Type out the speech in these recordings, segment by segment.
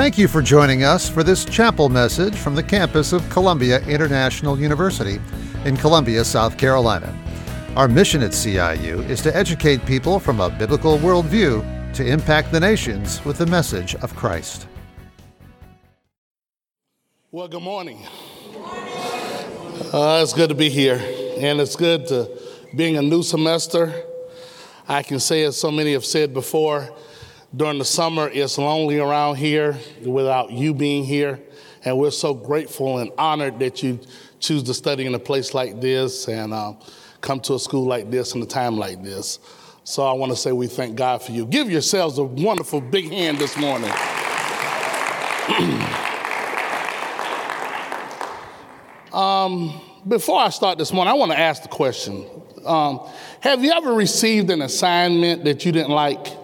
Thank you for joining us for this chapel message from the campus of Columbia International University in Columbia, South Carolina. Our mission at CIU is to educate people from a biblical worldview to impact the nations with the message of Christ. Well, good morning. Uh, it's good to be here, and it's good to being a new semester. I can say, as so many have said before, during the summer, it's lonely around here without you being here, and we're so grateful and honored that you choose to study in a place like this and uh, come to a school like this in a time like this. So I want to say we thank God for you. Give yourselves a wonderful big hand this morning. Um, before I start this morning, I want to ask the question um, Have you ever received an assignment that you didn't like?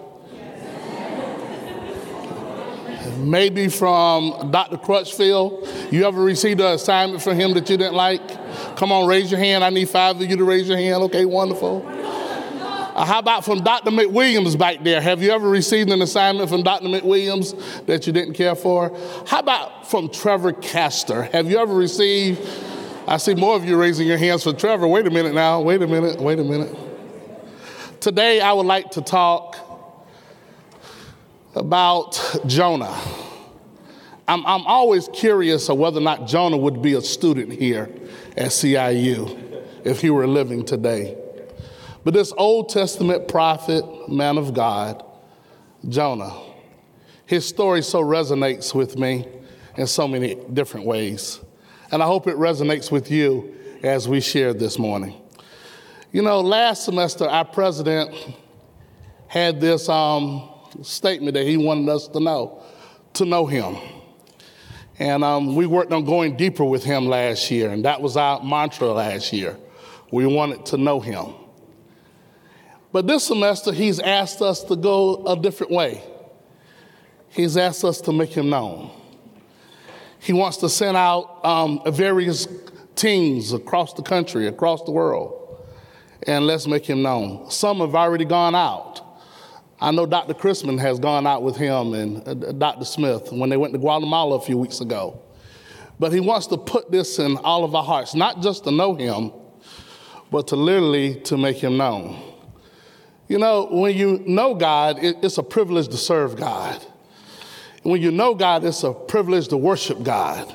Maybe from Dr. Crutchfield. You ever received an assignment from him that you didn't like? Come on, raise your hand. I need five of you to raise your hand. Okay, wonderful. Uh, how about from Dr. McWilliams back there? Have you ever received an assignment from Dr. McWilliams that you didn't care for? How about from Trevor Castor? Have you ever received? I see more of you raising your hands for Trevor. Wait a minute now. Wait a minute. Wait a minute. Today, I would like to talk about Jonah. I'm, I'm always curious of whether or not Jonah would be a student here at CIU if he were living today. But this Old Testament prophet, man of God, Jonah, his story so resonates with me in so many different ways. And I hope it resonates with you as we share this morning. You know, last semester, our president had this um, statement that he wanted us to know, to know him. And um, we worked on going deeper with him last year, and that was our mantra last year. We wanted to know him. But this semester, he's asked us to go a different way. He's asked us to make him known. He wants to send out um, various teams across the country, across the world, and let's make him known. Some have already gone out. I know Dr. Christman has gone out with him and uh, Dr. Smith when they went to Guatemala a few weeks ago. But he wants to put this in all of our hearts, not just to know him, but to literally to make him known. You know, when you know God, it's a privilege to serve God. When you know God, it's a privilege to worship God.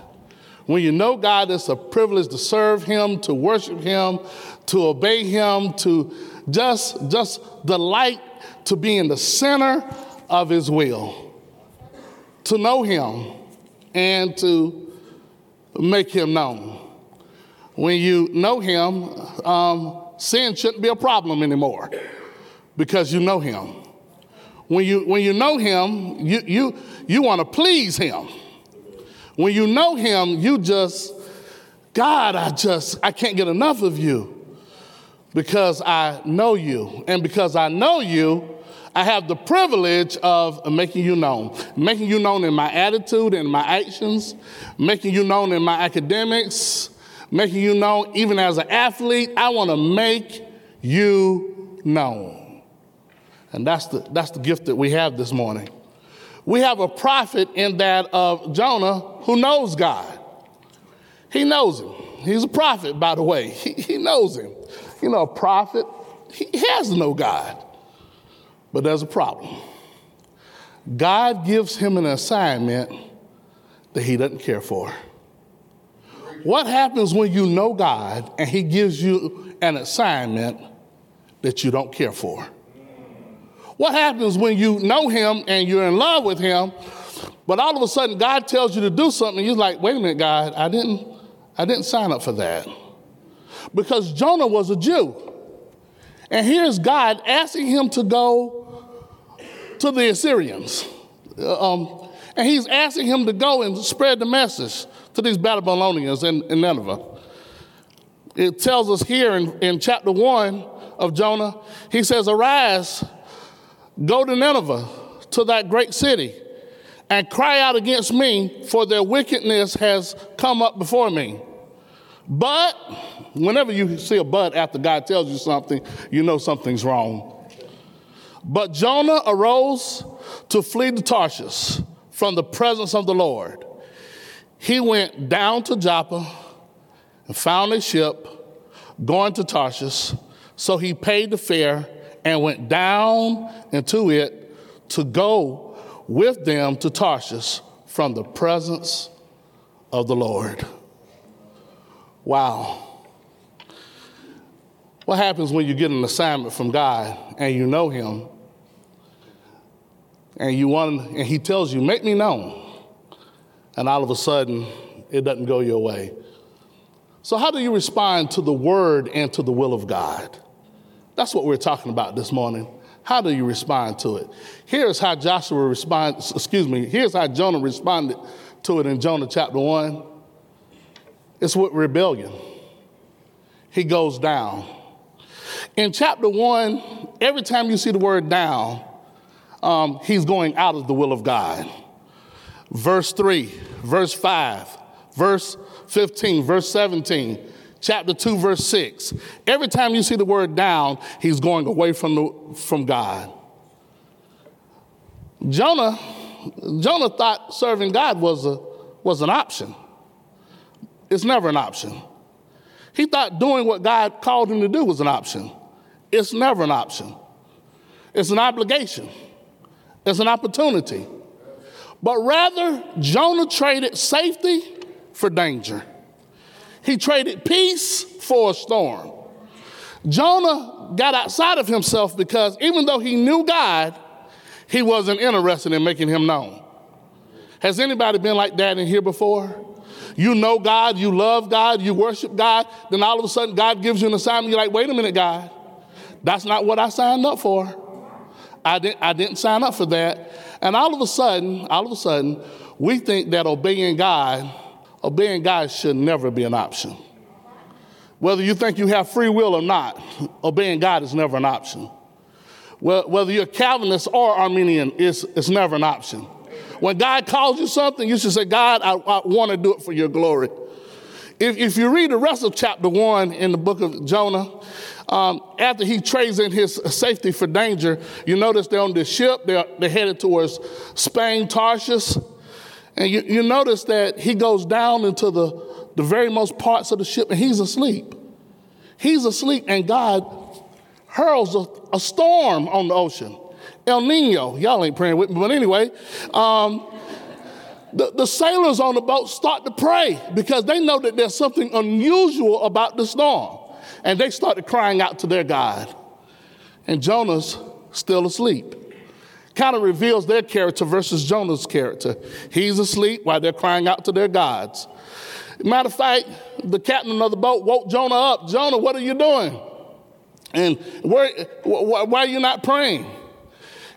When you know God, it's a privilege to serve Him, to worship Him, to obey Him, to just, just delight to be in the center of His will, to know Him, and to make Him known. When you know Him, um, sin shouldn't be a problem anymore because you know Him. When you, when you know Him, you, you, you want to please Him. When you know Him, you just, God, I just, I can't get enough of you because I know you. And because I know you, I have the privilege of making you known, making you known in my attitude and my actions, making you known in my academics, making you known even as an athlete. I want to make you known. And that's the, that's the gift that we have this morning. We have a prophet in that of Jonah who knows God. He knows him. He's a prophet, by the way. He, he knows him. You know, a prophet, he has no God. But there's a problem. God gives him an assignment that he doesn't care for. What happens when you know God and he gives you an assignment that you don't care for? What happens when you know him and you're in love with him, but all of a sudden God tells you to do something, you're like, wait a minute, God, I didn't, I didn't sign up for that. Because Jonah was a Jew. And here's God asking him to go to the Assyrians. Uh, um, and he's asking him to go and spread the message to these Babylonians in, in Nineveh. It tells us here in, in chapter 1 of Jonah, he says, Arise, go to Nineveh, to that great city, and cry out against me, for their wickedness has come up before me. But whenever you see a but after God tells you something, you know something's wrong. But Jonah arose to flee to Tarshish from the presence of the Lord. He went down to Joppa and found a ship going to Tarshish. So he paid the fare and went down into it to go with them to Tarshish from the presence of the Lord. Wow. What happens when you get an assignment from God and you know Him and you want and He tells you, make me known, and all of a sudden it doesn't go your way? So, how do you respond to the word and to the will of God? That's what we're talking about this morning. How do you respond to it? Here's how Joshua responded, excuse me, here's how Jonah responded to it in Jonah chapter 1. It's with rebellion. He goes down. In chapter 1, every time you see the word down, um, he's going out of the will of God. Verse 3, verse 5, verse 15, verse 17, chapter 2, verse 6. Every time you see the word down, he's going away from, the, from God. Jonah, Jonah thought serving God was, a, was an option. It's never an option. He thought doing what God called him to do was an option. It's never an option. It's an obligation. It's an opportunity. But rather, Jonah traded safety for danger. He traded peace for a storm. Jonah got outside of himself because even though he knew God, he wasn't interested in making him known. Has anybody been like that in here before? You know God, you love God, you worship God, then all of a sudden God gives you an assignment. You're like, wait a minute, God, that's not what I signed up for. I didn't, I didn't sign up for that. And all of a sudden, all of a sudden, we think that obeying God obeying God should never be an option. Whether you think you have free will or not, obeying God is never an option. Whether you're Calvinist or Arminian, it's, it's never an option. When God calls you something, you should say, God, I, I want to do it for your glory. If, if you read the rest of chapter one in the book of Jonah, um, after he trades in his safety for danger, you notice they're on the ship, they're, they're headed towards Spain, Tarshish. And you, you notice that he goes down into the, the very most parts of the ship and he's asleep. He's asleep, and God hurls a, a storm on the ocean. El Nino, y'all ain't praying with me, but anyway, um, the, the sailors on the boat start to pray because they know that there's something unusual about the storm. And they started crying out to their God. And Jonah's still asleep kind of reveals their character versus Jonah's character. He's asleep while they're crying out to their gods. Matter of fact, the captain of the boat woke Jonah up. Jonah, what are you doing? And where, why are you not praying?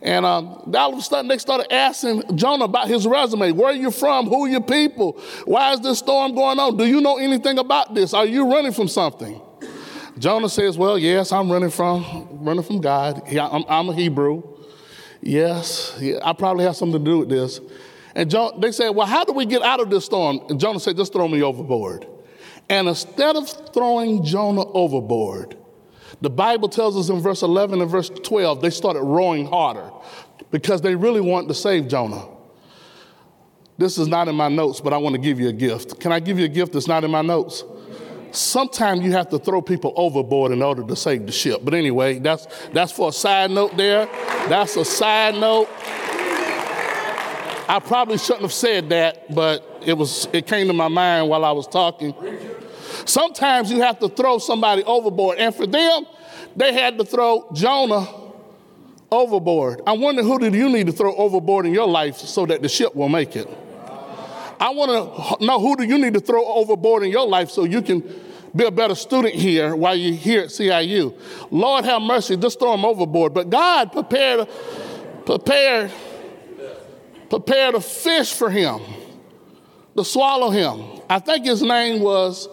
And um, all of a sudden, they started asking Jonah about his resume. Where are you from? Who are your people? Why is this storm going on? Do you know anything about this? Are you running from something? Jonah says, "Well, yes, I'm running from running from God. I'm, I'm a Hebrew. Yes, yeah, I probably have something to do with this. And John, they said, Well, how do we get out of this storm? And Jonah said, Just throw me overboard. And instead of throwing Jonah overboard, the Bible tells us in verse 11 and verse 12, they started rowing harder because they really wanted to save Jonah. This is not in my notes, but I want to give you a gift. Can I give you a gift that's not in my notes? sometimes you have to throw people overboard in order to save the ship. But anyway, that's that's for a side note there. That's a side note. I probably shouldn't have said that, but it was it came to my mind while I was talking. Sometimes you have to throw somebody overboard, and for them, they had to throw Jonah overboard. I wonder who do you need to throw overboard in your life so that the ship will make it? I want to know who do you need to throw overboard in your life so you can be a better student here while you're here at CIU. Lord have mercy, just throw them overboard. But God prepared, prepared, prepared a fish for him to swallow him. I think his name was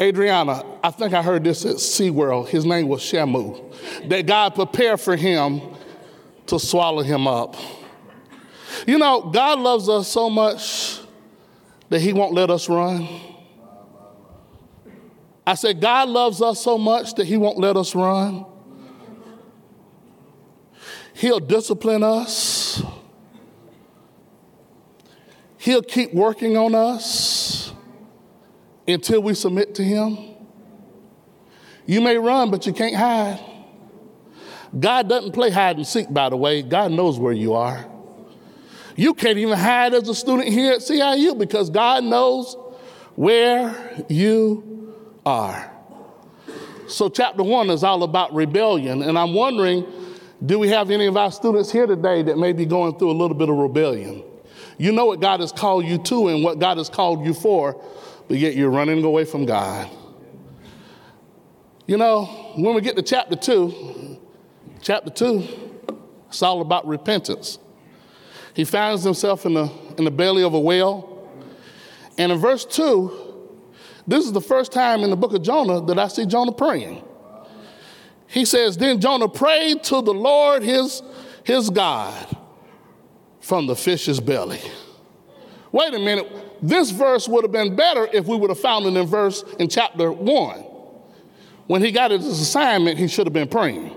Adriana. I think I heard this at SeaWorld. His name was Shamu. That God prepared for him to swallow him up. You know, God loves us so much that he won't let us run. I said, God loves us so much that He won't let us run. He'll discipline us. He'll keep working on us until we submit to Him. You may run, but you can't hide. God doesn't play hide and seek, by the way. God knows where you are. You can't even hide as a student here at CIU because God knows where you are. So, chapter one is all about rebellion. And I'm wondering do we have any of our students here today that may be going through a little bit of rebellion? You know what God has called you to and what God has called you for, but yet you're running away from God. You know, when we get to chapter two, chapter two, it's all about repentance. He finds himself in the, in the belly of a whale. And in verse 2, this is the first time in the book of Jonah that I see Jonah praying. He says, Then Jonah prayed to the Lord his, his God from the fish's belly. Wait a minute. This verse would have been better if we would have found it in verse in chapter 1. When he got his assignment, he should have been praying.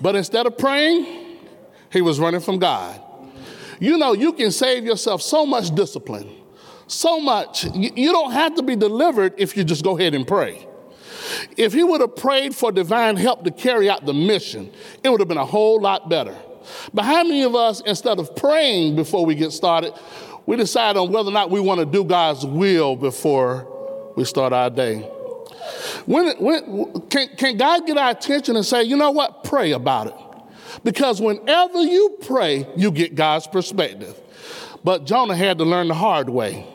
But instead of praying, he was running from God. You know, you can save yourself so much discipline so much. You don't have to be delivered if you just go ahead and pray. If he would have prayed for divine help to carry out the mission, it would have been a whole lot better. But how many of us, instead of praying before we get started, we decide on whether or not we want to do God's will before we start our day? When, when, can, can God get our attention and say, you know what, pray about it? Because whenever you pray, you get God's perspective. But Jonah had to learn the hard way.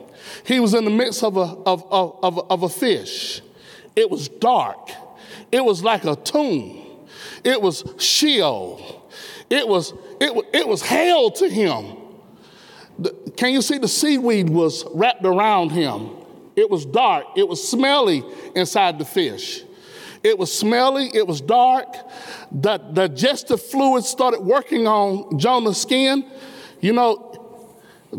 He was in the midst of a, of, of, of, of a fish. It was dark. It was like a tomb. It was Sheol. It was, it, it was hell to him. Can you see the seaweed was wrapped around him? It was dark. It was smelly inside the fish. It was smelly. It was dark. The digestive fluid started working on Jonah's skin. You know,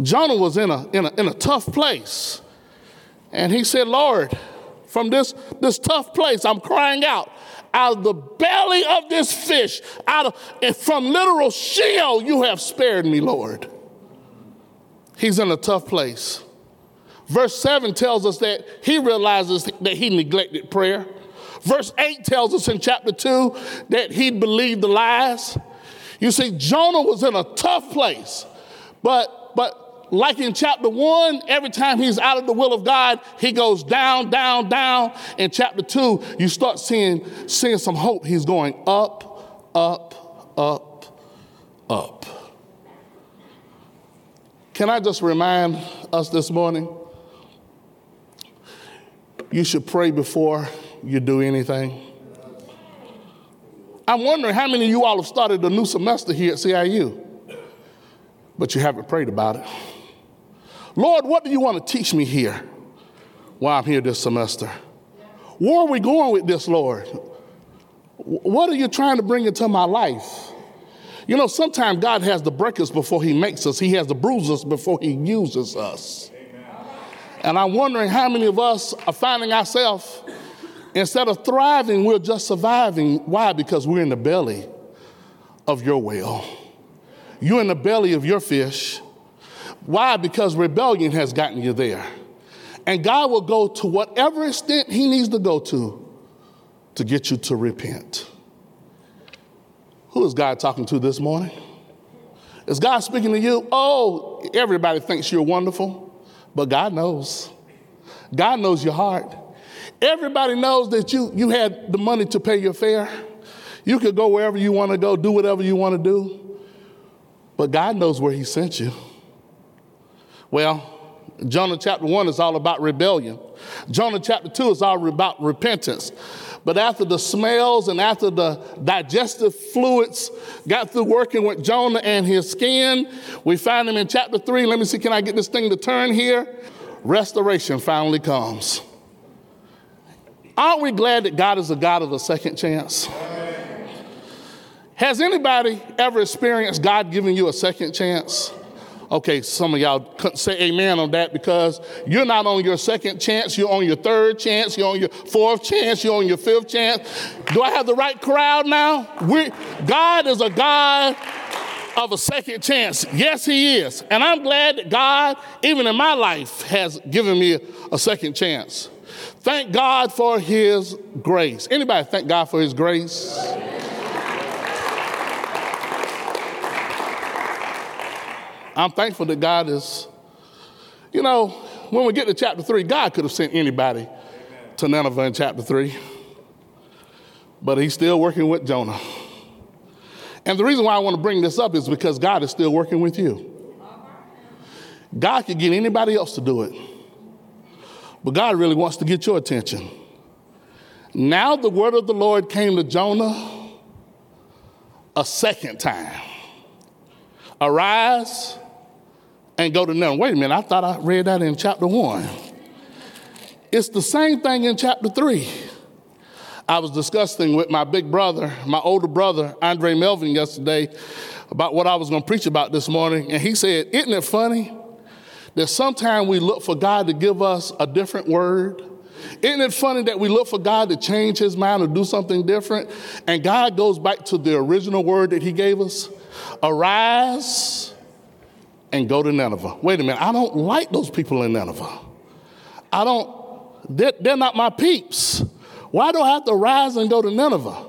Jonah was in a, in a, in a tough place. And he said, Lord, from this, this tough place, I'm crying out. Out of the belly of this fish, out of from literal Sheol, you have spared me, Lord. He's in a tough place. Verse 7 tells us that he realizes that he neglected prayer. Verse 8 tells us in chapter 2 that he believed the lies. You see, Jonah was in a tough place, but, but like in chapter one, every time he's out of the will of God, he goes down, down, down. In chapter two, you start seeing, seeing some hope. He's going up, up, up, up. Can I just remind us this morning? You should pray before you do anything. I'm wondering how many of you all have started a new semester here at CIU, but you haven't prayed about it. Lord, what do you want to teach me here while I'm here this semester? Where are we going with this, Lord? What are you trying to bring into my life? You know, sometimes God has to break us before He makes us, He has to bruise us before He uses us. And I'm wondering how many of us are finding ourselves, instead of thriving, we're just surviving. Why? Because we're in the belly of your whale. You're in the belly of your fish. Why? Because rebellion has gotten you there. And God will go to whatever extent He needs to go to to get you to repent. Who is God talking to this morning? Is God speaking to you? Oh, everybody thinks you're wonderful, but God knows. God knows your heart. Everybody knows that you, you had the money to pay your fare. You could go wherever you want to go, do whatever you want to do. But God knows where He sent you. Well, Jonah chapter 1 is all about rebellion. Jonah chapter 2 is all about repentance. But after the smells and after the digestive fluids got through working with Jonah and his skin, we find him in chapter 3. Let me see, can I get this thing to turn here? Restoration finally comes. Aren't we glad that God is a God of a second chance? Has anybody ever experienced God giving you a second chance? Okay, some of y'all couldn't say amen on that because you're not on your second chance, you're on your third chance, you're on your fourth chance, you're on your fifth chance. Do I have the right crowd now? We, God is a God of a second chance. Yes, He is. And I'm glad that God, even in my life, has given me a second chance. Thank God for His grace. Anybody thank God for His grace? I'm thankful that God is, you know, when we get to chapter three, God could have sent anybody to Nineveh in chapter three, but He's still working with Jonah. And the reason why I want to bring this up is because God is still working with you. God could get anybody else to do it, but God really wants to get your attention. Now the word of the Lord came to Jonah a second time. Arise and go to Nineveh. Wait a minute, I thought I read that in chapter one. It's the same thing in chapter three. I was discussing with my big brother, my older brother, Andre Melvin, yesterday about what I was going to preach about this morning. And he said, Isn't it funny that sometimes we look for God to give us a different word? Isn't it funny that we look for God to change his mind or do something different? And God goes back to the original word that he gave us arise and go to Nineveh. Wait a minute, I don't like those people in Nineveh. I don't, they're, they're not my peeps. Why do I have to rise and go to Nineveh?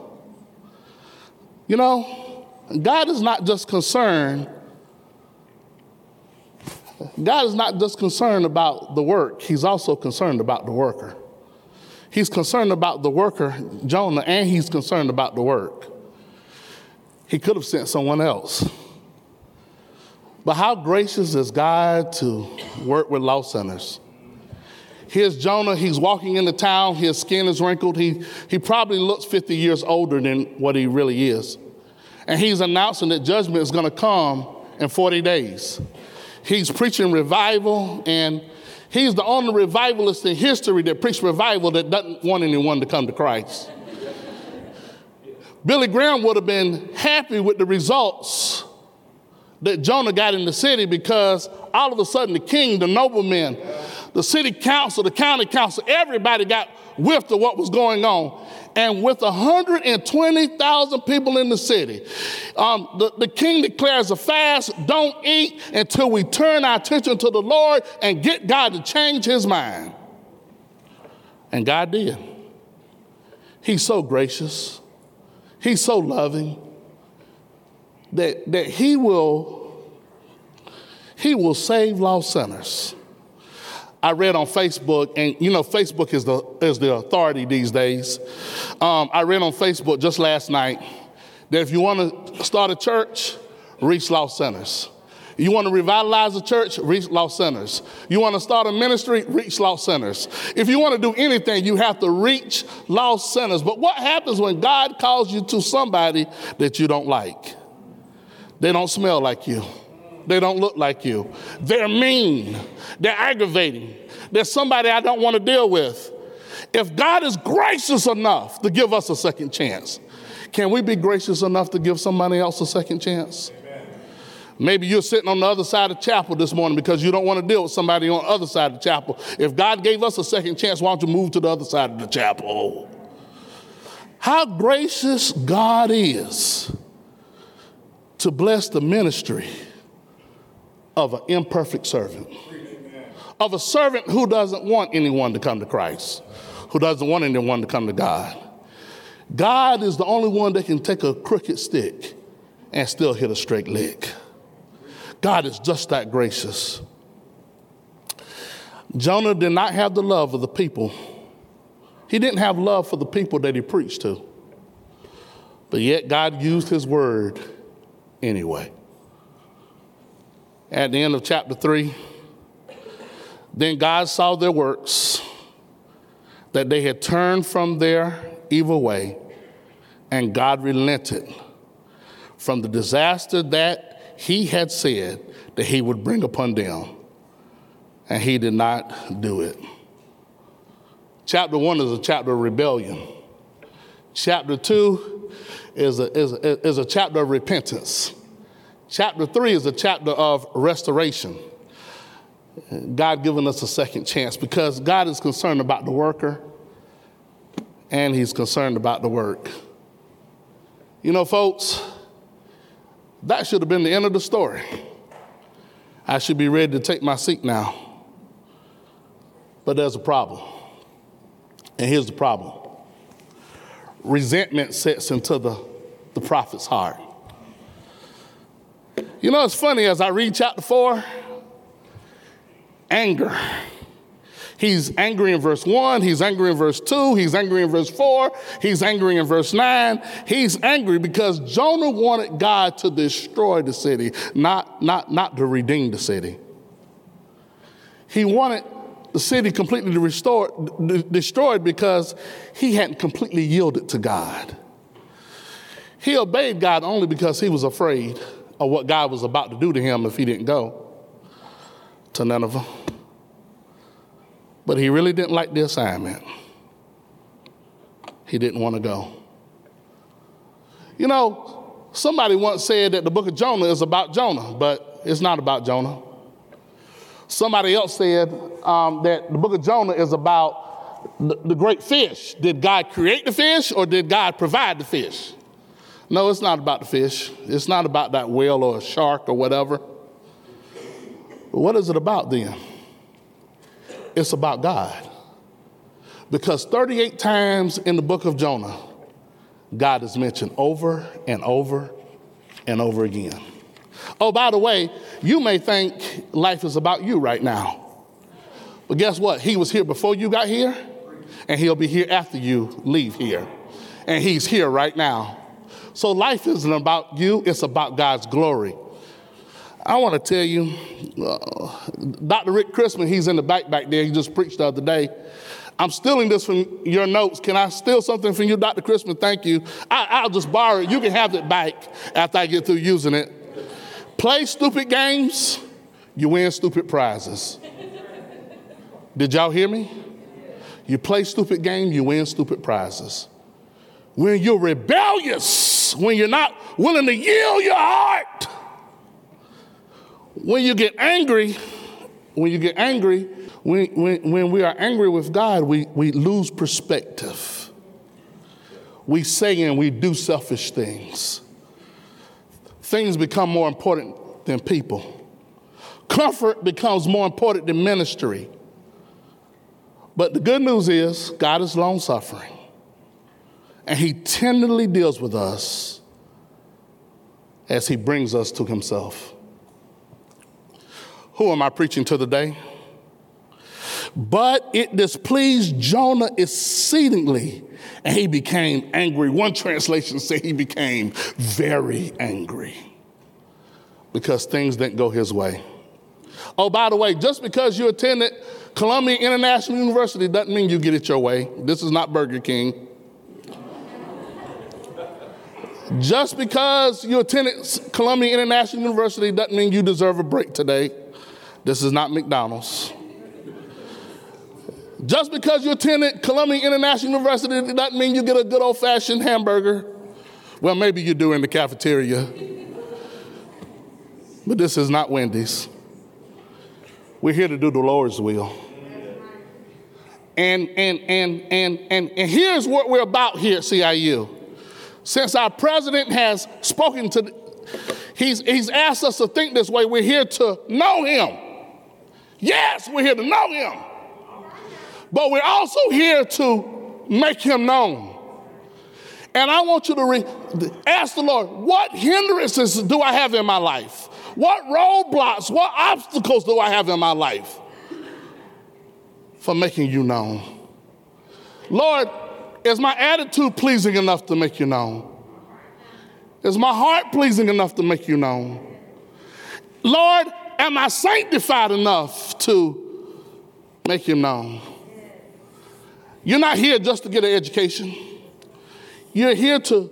You know, God is not just concerned. God is not just concerned about the work, He's also concerned about the worker. He's concerned about the worker, Jonah, and He's concerned about the work. He could have sent someone else. But how gracious is God to work with lost sinners? Here's Jonah. He's walking into town. His skin is wrinkled. He, he probably looks 50 years older than what he really is. And he's announcing that judgment is going to come in 40 days. He's preaching revival, and he's the only revivalist in history that preached revival that doesn't want anyone to come to Christ. Billy Graham would have been happy with the results that Jonah got in the city because all of a sudden the king, the noblemen, the city council, the county council, everybody got whiffed of what was going on. And with 120,000 people in the city, um, the, the king declares a fast, don't eat until we turn our attention to the Lord and get God to change his mind. And God did. He's so gracious, He's so loving that, that He will He will save lost sinners. I read on Facebook, and you know, Facebook is the, is the authority these days. Um, I read on Facebook just last night that if you want to start a church, reach lost sinners. You want to revitalize a church, reach lost sinners. You want to start a ministry, reach lost sinners. If you want to do anything, you have to reach lost sinners. But what happens when God calls you to somebody that you don't like? They don't smell like you. They don't look like you. They're mean. They're aggravating. They're somebody I don't want to deal with. If God is gracious enough to give us a second chance, can we be gracious enough to give somebody else a second chance? Maybe you're sitting on the other side of chapel this morning because you don't want to deal with somebody on the other side of chapel. If God gave us a second chance, why don't you move to the other side of the chapel? How gracious God is to bless the ministry of an imperfect servant, of a servant who doesn't want anyone to come to Christ, who doesn't want anyone to come to God. God is the only one that can take a crooked stick and still hit a straight lick. God is just that gracious. Jonah did not have the love of the people. He didn't have love for the people that he preached to. But yet God used his word anyway at the end of chapter 3. Then God saw their works, that they had turned from their evil way, and God relented from the disaster that he had said that he would bring upon them. And he did not do it. Chapter 1 is a chapter of rebellion. Chapter 2 is a, is a, is a chapter of repentance. Chapter three is a chapter of restoration. God giving us a second chance because God is concerned about the worker and he's concerned about the work. You know, folks, That should have been the end of the story. I should be ready to take my seat now. But there's a problem. And here's the problem resentment sets into the, the prophet's heart. You know, it's funny as I read chapter 4 anger. He's angry in verse 1, he's angry in verse 2, he's angry in verse 4, he's angry in verse 9. He's angry because Jonah wanted God to destroy the city, not, not, not to redeem the city. He wanted the city completely restored, destroyed because he hadn't completely yielded to God. He obeyed God only because he was afraid of what God was about to do to him if he didn't go to Nineveh but he really didn't like the assignment. He didn't want to go. You know, somebody once said that the book of Jonah is about Jonah, but it's not about Jonah. Somebody else said um, that the book of Jonah is about the, the great fish. Did God create the fish or did God provide the fish? No, it's not about the fish. It's not about that whale or a shark or whatever. But what is it about then? It's about God. Because 38 times in the book of Jonah, God is mentioned over and over and over again. Oh, by the way, you may think life is about you right now. But guess what? He was here before you got here, and he'll be here after you leave here. And he's here right now. So life isn't about you, it's about God's glory. I want to tell you, uh, Dr. Rick Christman, he's in the back back there. He just preached the other day. I'm stealing this from your notes. Can I steal something from you, Dr. Christman? Thank you. I, will just borrow it. You can have it back after I get through using it. Play stupid games, you win stupid prizes. Did y'all hear me? You play stupid games, you win stupid prizes. When you're rebellious, when you're not willing to yield your heart, when you get angry, when you get angry, when, when, when we are angry with God, we, we lose perspective. We say and we do selfish things. Things become more important than people. Comfort becomes more important than ministry. But the good news is, God is long suffering. And He tenderly deals with us as He brings us to Himself. Who am I preaching to today? But it displeased Jonah exceedingly, and he became angry. One translation said he became very angry because things didn't go his way. Oh, by the way, just because you attended Columbia International University doesn't mean you get it your way. This is not Burger King. Just because you attended Columbia International University doesn't mean you deserve a break today. This is not McDonald's. Just because you attended Columbia International University doesn't mean you get a good old fashioned hamburger. Well, maybe you do in the cafeteria. But this is not Wendy's. We're here to do the Lord's will. And, and, and, and, and, and here's what we're about here at CIU. Since our president has spoken to, he's, he's asked us to think this way, we're here to know him. Yes, we're here to know him. But we're also here to make him known. And I want you to re- ask the Lord, what hindrances do I have in my life? What roadblocks, what obstacles do I have in my life for making you known? Lord, is my attitude pleasing enough to make you known? Is my heart pleasing enough to make you known? Lord, am I sanctified enough to make him known? You're not here just to get an education. You're here to,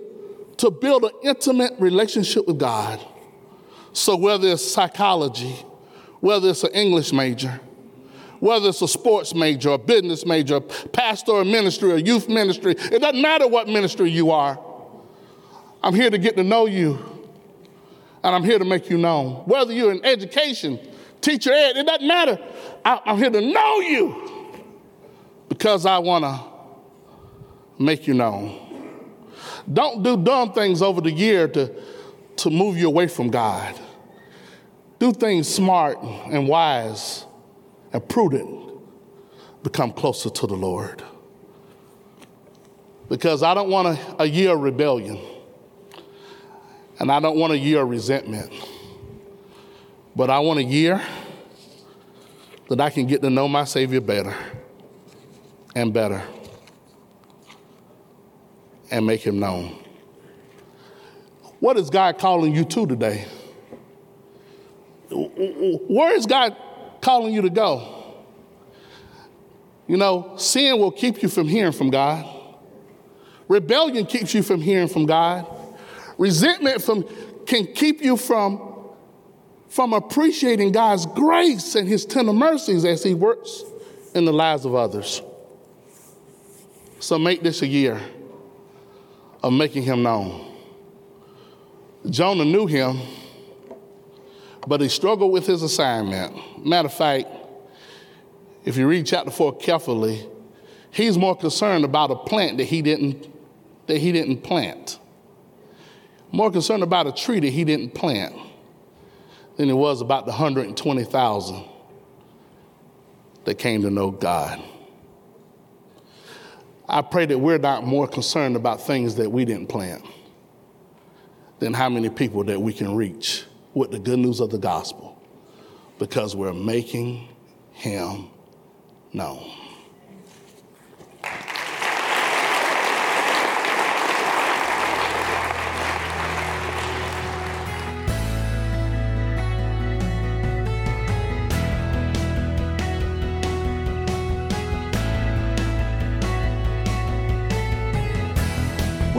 to build an intimate relationship with God. So, whether it's psychology, whether it's an English major, whether it's a sports major, a business major, a pastoral ministry, or youth ministry, it doesn't matter what ministry you are. I'm here to get to know you and I'm here to make you known. Whether you're in education, teacher ed, it doesn't matter. I, I'm here to know you because I want to make you known. Don't do dumb things over the year to, to move you away from God. Do things smart and wise and prudent. Become closer to the Lord. Because I don't want a, a year of rebellion. And I don't want a year of resentment. But I want a year that I can get to know my Savior better and better and make him known. What is God calling you to today? Where is God calling you to go? You know, sin will keep you from hearing from God. Rebellion keeps you from hearing from God. Resentment from, can keep you from, from appreciating God's grace and His tender mercies as He works in the lives of others. So make this a year of making Him known. Jonah knew Him, but he struggled with his assignment. Matter of fact, if you read chapter 4 carefully, he's more concerned about a plant that he didn't, that he didn't plant more concerned about a tree that he didn't plant than he was about the 120,000 that came to know God. I pray that we're not more concerned about things that we didn't plan than how many people that we can reach with the good news of the gospel because we're making him known.